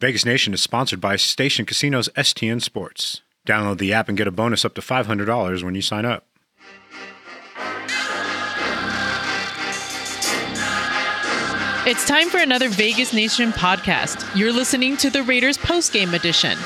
Vegas Nation is sponsored by Station Casinos STN Sports. Download the app and get a bonus up to $500 when you sign up. It's time for another Vegas Nation podcast. You're listening to the Raiders postgame edition.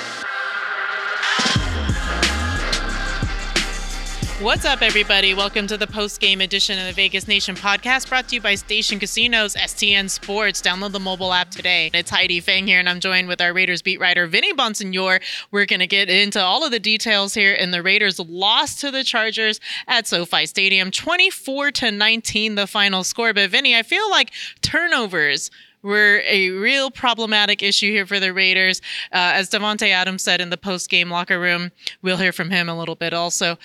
What's up, everybody? Welcome to the post game edition of the Vegas Nation podcast brought to you by Station Casinos, STN Sports. Download the mobile app today. It's Heidi Fang here, and I'm joined with our Raiders beat writer, Vinny Bonsignore. We're going to get into all of the details here. And the Raiders lost to the Chargers at SoFi Stadium, 24 to 19, the final score. But, Vinny, I feel like turnovers were a real problematic issue here for the Raiders. Uh, as Davante Adams said in the post game locker room, we'll hear from him a little bit also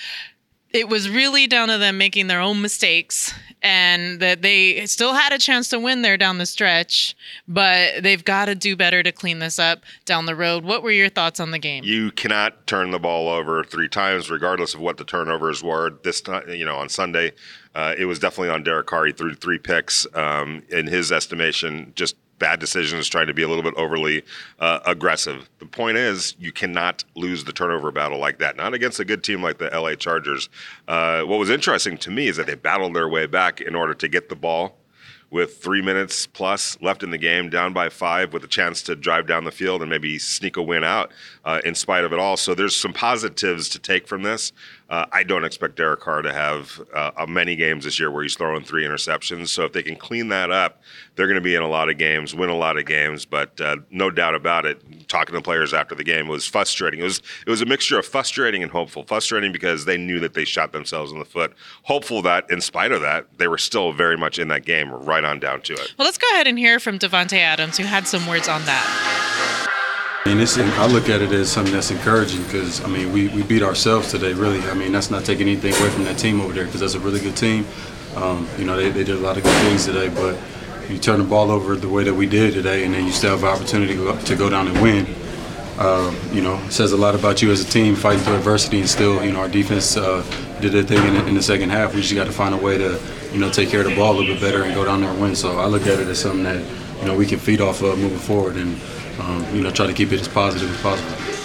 it was really down to them making their own mistakes and that they still had a chance to win there down the stretch, but they've got to do better to clean this up down the road. What were your thoughts on the game? You cannot turn the ball over three times, regardless of what the turnovers were. This time, you know, on Sunday, uh, it was definitely on Derek Carr. He threw three picks. Um, in his estimation, just bad decisions, trying to be a little bit overly uh, aggressive. The point is, you cannot lose the turnover battle like that, not against a good team like the LA Chargers. Uh, what was interesting to me is that they battled their way back in order to get the ball with three minutes plus left in the game, down by five, with a chance to drive down the field and maybe sneak a win out uh, in spite of it all. So there's some positives to take from this. Uh, I don't expect Derek Carr to have uh, many games this year where he's throwing three interceptions. So if they can clean that up, they're going to be in a lot of games, win a lot of games. But uh, no doubt about it, talking to players after the game was frustrating. It was it was a mixture of frustrating and hopeful. Frustrating because they knew that they shot themselves in the foot. Hopeful that in spite of that, they were still very much in that game, right on down to it. Well, let's go ahead and hear from Davante Adams, who had some words on that. I mean, it's, I look at it as something that's encouraging because, I mean, we, we beat ourselves today, really. I mean, that's not taking anything away from that team over there because that's a really good team. Um, you know, they, they did a lot of good things today, but you turn the ball over the way that we did today and then you still have an opportunity to go, to go down and win. Uh, you know, says a lot about you as a team fighting through adversity and still, you know, our defense uh, did their thing in the, in the second half. We just got to find a way to, you know, take care of the ball a little bit better and go down there and win. So I look at it as something that, you know, we can feed off of moving forward. And, um, you know, try to keep it as positive as possible.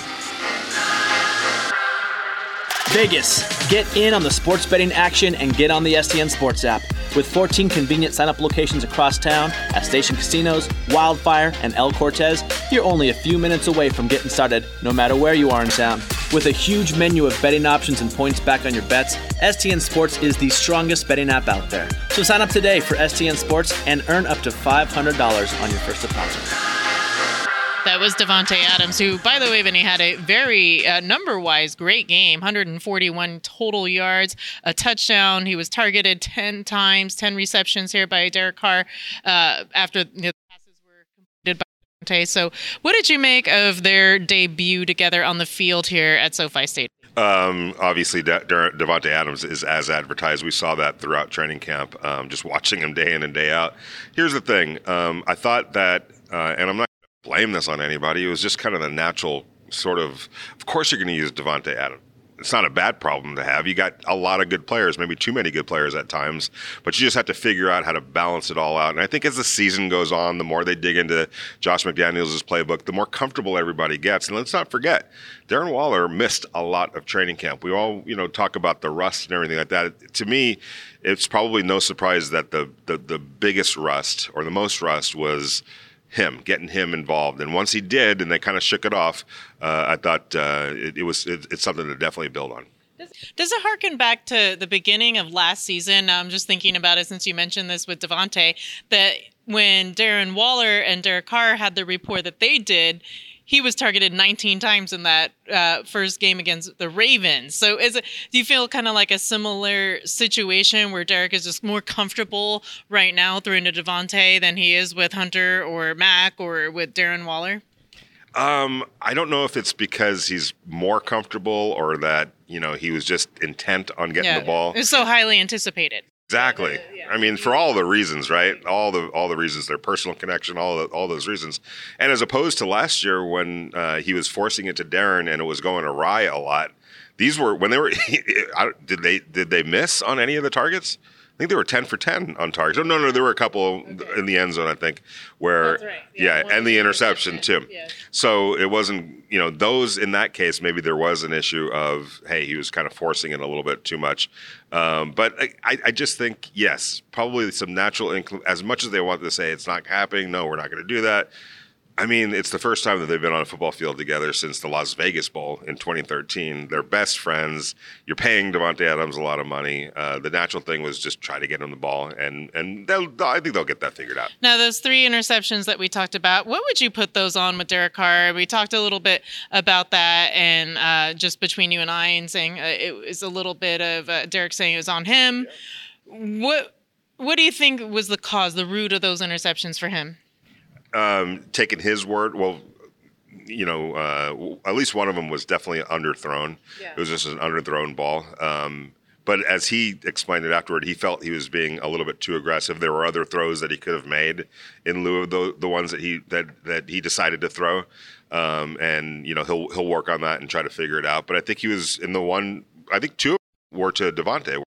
Vegas, get in on the sports betting action and get on the STN Sports app. With 14 convenient sign up locations across town at Station Casinos, Wildfire, and El Cortez, you're only a few minutes away from getting started, no matter where you are in town. With a huge menu of betting options and points back on your bets, STN Sports is the strongest betting app out there. So sign up today for STN Sports and earn up to $500 on your first deposit. That was Davante Adams, who, by the way, Vinny had a very uh, number-wise great game. 141 total yards, a touchdown. He was targeted 10 times, 10 receptions here by Derek Carr uh, after the passes were completed by Davante. So, what did you make of their debut together on the field here at SoFi Stadium? Um, obviously, De- De- Davante Adams is as advertised. We saw that throughout training camp, um, just watching him day in and day out. Here's the thing: um, I thought that, uh, and I'm not blame this on anybody. It was just kind of the natural sort of. Of course, you're going to use Davante Adams. It's not a bad problem to have. You got a lot of good players, maybe too many good players at times, but you just have to figure out how to balance it all out. And I think as the season goes on, the more they dig into Josh McDaniels' playbook, the more comfortable everybody gets. And let's not forget, Darren Waller missed a lot of training camp. We all, you know, talk about the rust and everything like that. To me, it's probably no surprise that the the, the biggest rust or the most rust was him, getting him involved. And once he did, and they kind of shook it off, uh, I thought uh, it, it, was it, it's something to definitely build on. Does, it harken back to the beginning of last season? I'm just thinking about it since you mentioned this with Davante, that when Darren Waller and Derek Carr had the report that they did, he was targeted 19 times in that uh, first game against the Ravens. So is it? Do you feel kind of like a similar situation where Derek is just more comfortable right now throwing to Davante than he is with Hunter or Mack or with Darren Waller? Um, I don't know if it's because he's more comfortable or that you know he was just intent on getting yeah, the ball. It was so highly anticipated. Exactly. Yeah. I mean, for all the reasons, right? All the all the reasons, their personal connection, all the, all those reasons, and as opposed to last year when uh, he was forcing it to Darren and it was going awry a lot. These were when they were. did they did they miss on any of the targets? I think they were 10 for 10 on targets. Oh, no, no, there were a couple in the end zone, I think, where, That's right. Yeah, yeah, and the interception, interception too. yeah. So it wasn't, you know, those in that case, maybe there was an issue of, hey, he was kind of forcing it a little bit too much. Um, but I, I just think, yes, probably some natural, incl- as much as they want to say it's not happening, no, we're not going to do that. I mean, it's the first time that they've been on a football field together since the Las Vegas Bowl in 2013. They're best friends. You're paying Davante Adams a lot of money. Uh, the natural thing was just try to get him the ball, and and they'll, I think they'll get that figured out. Now, those three interceptions that we talked about, what would you put those on with Derek Carr? We talked a little bit about that, and uh, just between you and I, and saying uh, it was a little bit of uh, Derek saying it was on him. What What do you think was the cause, the root of those interceptions for him? Um, taking his word. Well, you know, uh, at least one of them was definitely underthrown. Yeah. It was just an underthrown ball. Um, but as he explained it afterward, he felt he was being a little bit too aggressive. There were other throws that he could have made in lieu of the the ones that he that that he decided to throw. Um, and you know he'll he'll work on that and try to figure it out. But I think he was in the one. I think two were to Davante.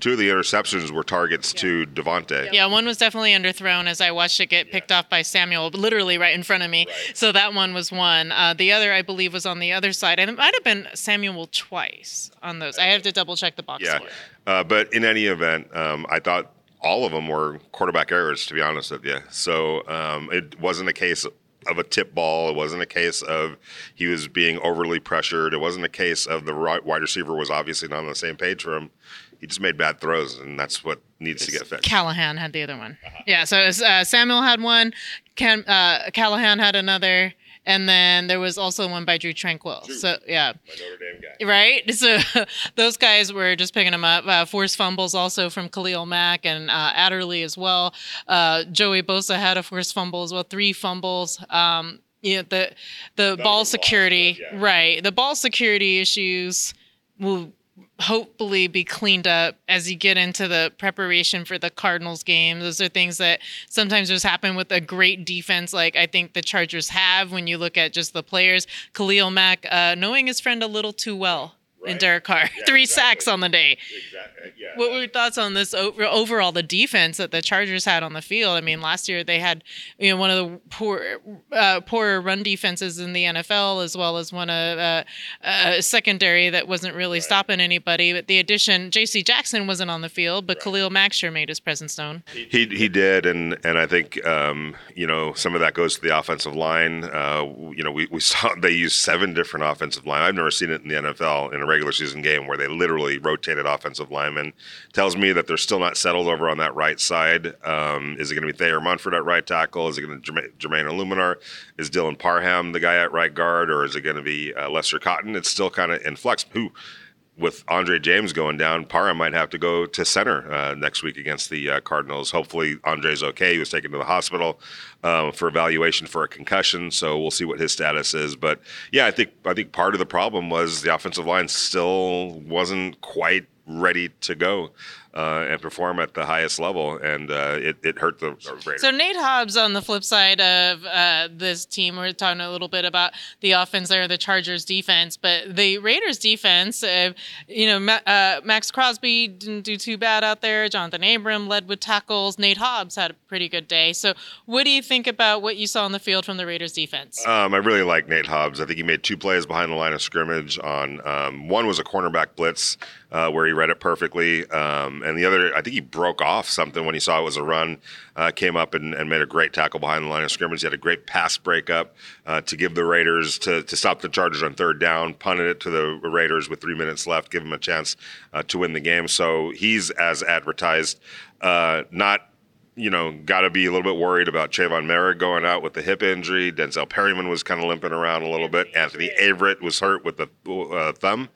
Two of the interceptions were targets to Davante. Yeah, one was definitely underthrown as I watched it get picked off by Samuel, literally right in front of me. So that one was one. Uh, the other, I believe, was on the other side. And it might have been Samuel twice on those. I have to double check the box Yeah, score. uh, but in any event, um, I thought all of them were quarterback errors. To be honest with you, so um, it wasn't a case of a tip ball. It wasn't a case of he was being overly pressured. It wasn't a case of the right wide receiver was obviously not on the same page for him. He just made bad throws, and that's what needs to get fixed. Callahan had the other one. Yeah, so was, uh, Samuel had one, Cam, uh, Callahan had another, and then there was also one by Drue Tranquill. So yeah, My Notre Dame guy. right. So those guys were just picking them up. Uh, forced fumbles also from Khalil Mack and uh, Adderley as well. Uh, Joey Bosa had a forced fumble as well, three fumbles. Um, you know, the the ball security, yeah. right? The ball security issues will hopefully be cleaned up as you get into the preparation for the Cardinals game. Those are things that sometimes just happen with a great defense, like I think the Chargers have when you look at just the players. Khalil Mack, uh, knowing his friend a little too well in Right. Derek Carr, Yeah, three exactly. sacks on the day. Exactly. Yeah. What were your thoughts on this overall the defense that the Chargers had on the field? I mean, last year they had you know one of the poor uh, poorer run defenses in the NFL, as well as one of uh, uh, secondary that wasn't really stopping anybody. But the addition, J.C. Jackson wasn't on the field, but Khalil Mack sure made his presence known. He he did, and and I think um, you know some of that goes to the offensive line. Uh, you know, we, we saw they used seven different offensive line. I've never seen it in the NFL in a regular season game where they literally rotated offensive linemen. Tells me that they're still not settled over on that right side. Um, is it going to be Thayer Munford at right tackle? Is it going to Jermaine, Jermaine Eluemunor? Is Dylan Parham the guy at right guard, or is it going to be uh, Lester Cotton? It's still kind of in flux. Who with Andre James going down, Parham might have to go to center uh, next week against the uh, Cardinals. Hopefully, Andre's okay. He was taken to the hospital um, for evaluation for a concussion, so we'll see what his status is. But yeah, I think I think part of the problem was the offensive line still wasn't quite ready to go uh, and perform at the highest level, and uh, it, it hurt the Raiders. So Nate Hobbs on the flip side of uh, this team, we're talking a little bit about the offense there, the Chargers defense, but the Raiders defense, uh, you know, Ma- uh, Maxx Crosby didn't do too bad out there. Jonathan Abram led with tackles. Nate Hobbs had a pretty good day. So what do you think about what you saw on the field from the Raiders defense? Um, I really like Nate Hobbs. I think he made two plays behind the line of scrimmage. On um, one was a cornerback blitz uh, where he read it perfectly, um, and the other, I think he broke off something when he saw it was a run. Uh, came up and, and made a great tackle behind the line of scrimmage. He had a great pass breakup uh, to give the Raiders to to stop the Chargers on third down. Punted it to the Raiders with three minutes left, give them a chance uh, to win the game. So he's as advertised. Uh, not you know, got to be a little bit worried about Tre'von Moehrig going out with the hip injury. Denzel Perryman was kind of limping around a little bit. Anthony Averett was hurt with the uh, thumb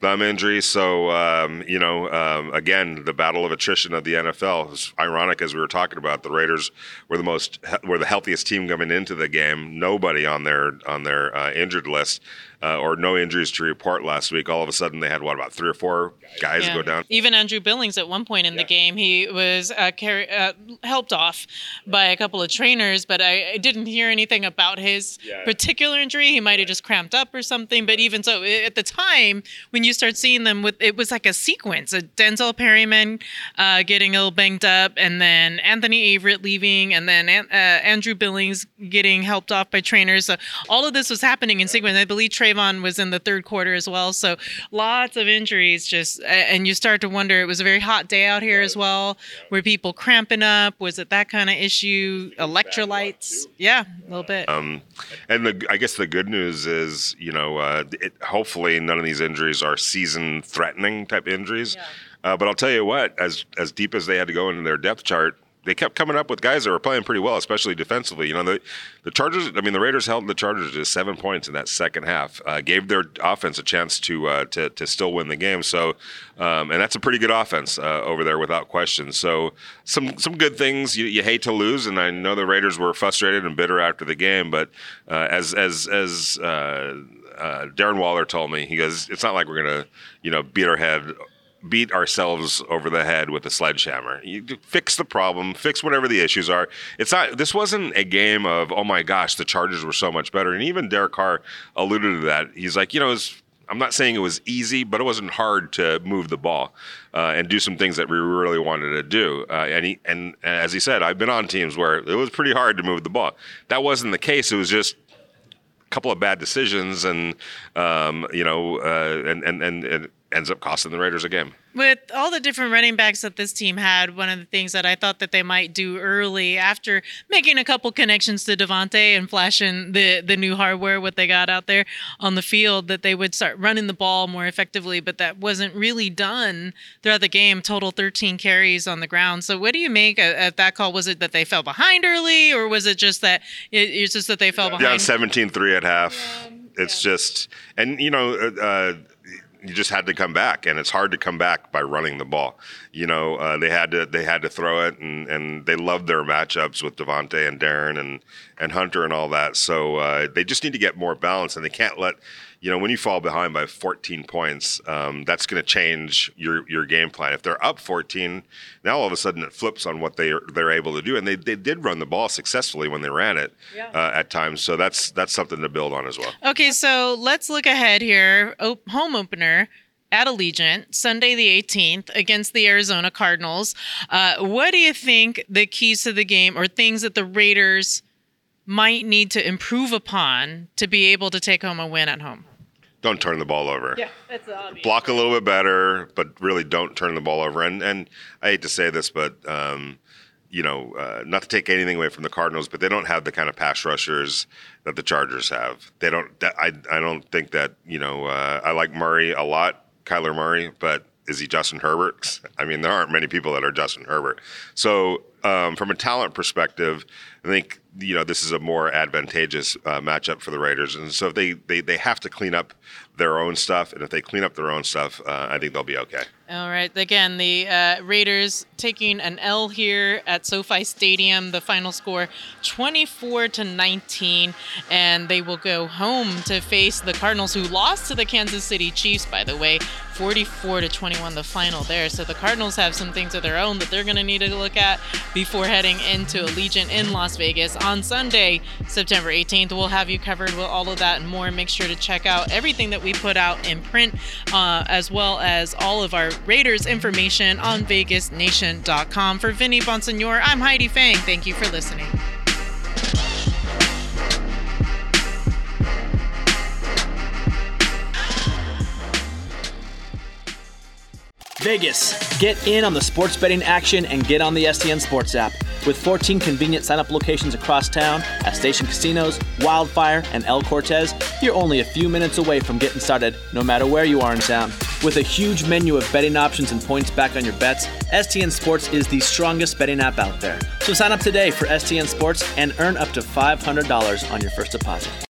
thumb injury. So, um, you know, um, again, the battle of attrition of the NFL. It's ironic as we were talking about. The Raiders were the most were the healthiest team coming into the game. Nobody on their on their uh, injured list. Uh, or no injuries to report last week. All of a sudden, they had what about three or four guys Yeah. go down. Even Andrew Billings at one point in the game, he was uh, carry, uh, helped off by a couple of trainers, but I, I didn't hear anything about his Yeah. particular injury. He might have just cramped up or something. But even so, at the time when you start seeing them, with it was like a sequence: a Denzel Perryman uh, getting a little banged up, and then Anthony Averett leaving, and then uh, Andrew Billings getting helped off by trainers. So all of this was happening in sequence. I believe Tre'von was in the third quarter as well. So lots of injuries. Just and you start to wonder. It was a very hot day out here as well. Were people cramping up? Was it that kind of issue? Electrolytes? Yeah, a little bit. Um, and the, I guess the good news is, you know, uh, it, hopefully none of these injuries are season-threatening type injuries. Uh, but I'll tell you what, as as deep as they had to go into their depth chart, they kept coming up with guys that were playing pretty well, especially defensively. You know, the the Chargers. I mean, the Raiders held the Chargers to seven points in that second half, uh, gave their offense a chance to uh, to to still win the game. So, um, and that's a pretty good offense uh, over there without question. So, some some good things. You, you hate to lose, and I know the Raiders were frustrated and bitter after the game, but uh, as as as uh, uh, Darren Waller told me, he goes, "It's not like we're gonna, you know, beat our head." Beat ourselves over the head with a sledgehammer. You fix the problem, fix whatever the issues are. It's not. This wasn't a game of oh my gosh, the Chargers were so much better. And even Derek Carr alluded to that. He's like, you know, I'm not saying it was easy, but it wasn't hard to move the ball uh, and do some things that we really wanted to do. Uh, and he and as he said, I've been on teams where it was pretty hard to move the ball. That wasn't the case. It was just a couple of bad decisions, and um, you know, uh, and, and and ends up costing the Raiders a game. with all the different running backs that this team had, one of the things that I thought that they might do early after making a couple connections to Davante and flashing the the new hardware, what they got out there on the field, that they would start running the ball more effectively. But that wasn't really done throughout the game. Total 13 carries on the ground. So what do you make of, of that call? Was it that they fell behind early, or was it just that it, it's just that they fell behind? Yeah, 17-3 at half. It's just, and you know, uh, uh, you just had to come back, and it's hard to come back by running the ball. You know, uh, they had to they had to throw it, and, and they loved their matchups with Davante and Darren and and Hunter and all that. So uh, they just need to get more balance, and they can't let. You know, when you fall behind by 14 points, um, that's going to change your your game plan. If they're up 14, now all of a sudden it flips on what they they're able to do, and they, they did run the ball successfully when they ran it uh, at times. So that's that's something to build on as well. Okay, so let's look ahead here. O- home opener at Allegiant, Sunday the 18th against the Arizona Cardinals. Uh, what do you think the keys to the game or things that the Raiders might need to improve upon to be able to take home a win at home? Don't turn the ball over. Yeah, that's obvious. block a little bit better, but really don't turn the ball over. And and I hate to say this, but um, you know, uh, not to take anything away from the Cardinals, but they don't have the kind of pass rushers that the Chargers have. They don't. That, I I don't think that you know. Uh, I like Murray a lot, Kyler Murray, but is he Justin Herbert? I mean, there aren't many people that are Justin Herbert. So um, from a talent perspective, I think you know this is a more advantageous uh, matchup for the Raiders, and so if they, they they have to clean up their own stuff, and if they clean up their own stuff, uh, I think they'll be okay. All right. Again, the uh, Raiders taking an L here at SoFi Stadium. The final score 24 to 19. And they will go home to face the Cardinals, who lost to the Kansas City Chiefs, by the way, 44 to 21, the final there. So the Cardinals have some things of their own that they're going to need to look at before heading into Allegiant in Las Vegas on Sunday, September 18th. We'll have you covered with all of that and more. Make sure to check out everything that we put out in print, uh, as well as all of our Raiders information on VegasNation.com. For Vinny Bonsignore, I'm Heidi Fang. Thank you for listening. Vegas, get in on the sports betting action and get on the STN Sports app. With 14 convenient sign up locations across town at Station Casinos, Wildfire, and El Cortez, you're only a few minutes away from getting started, no matter where you are in town. With a huge menu of betting options and points back on your bets, STN Sports is the strongest betting app out there. So sign up today for STN Sports and earn up to $500 on your first deposit.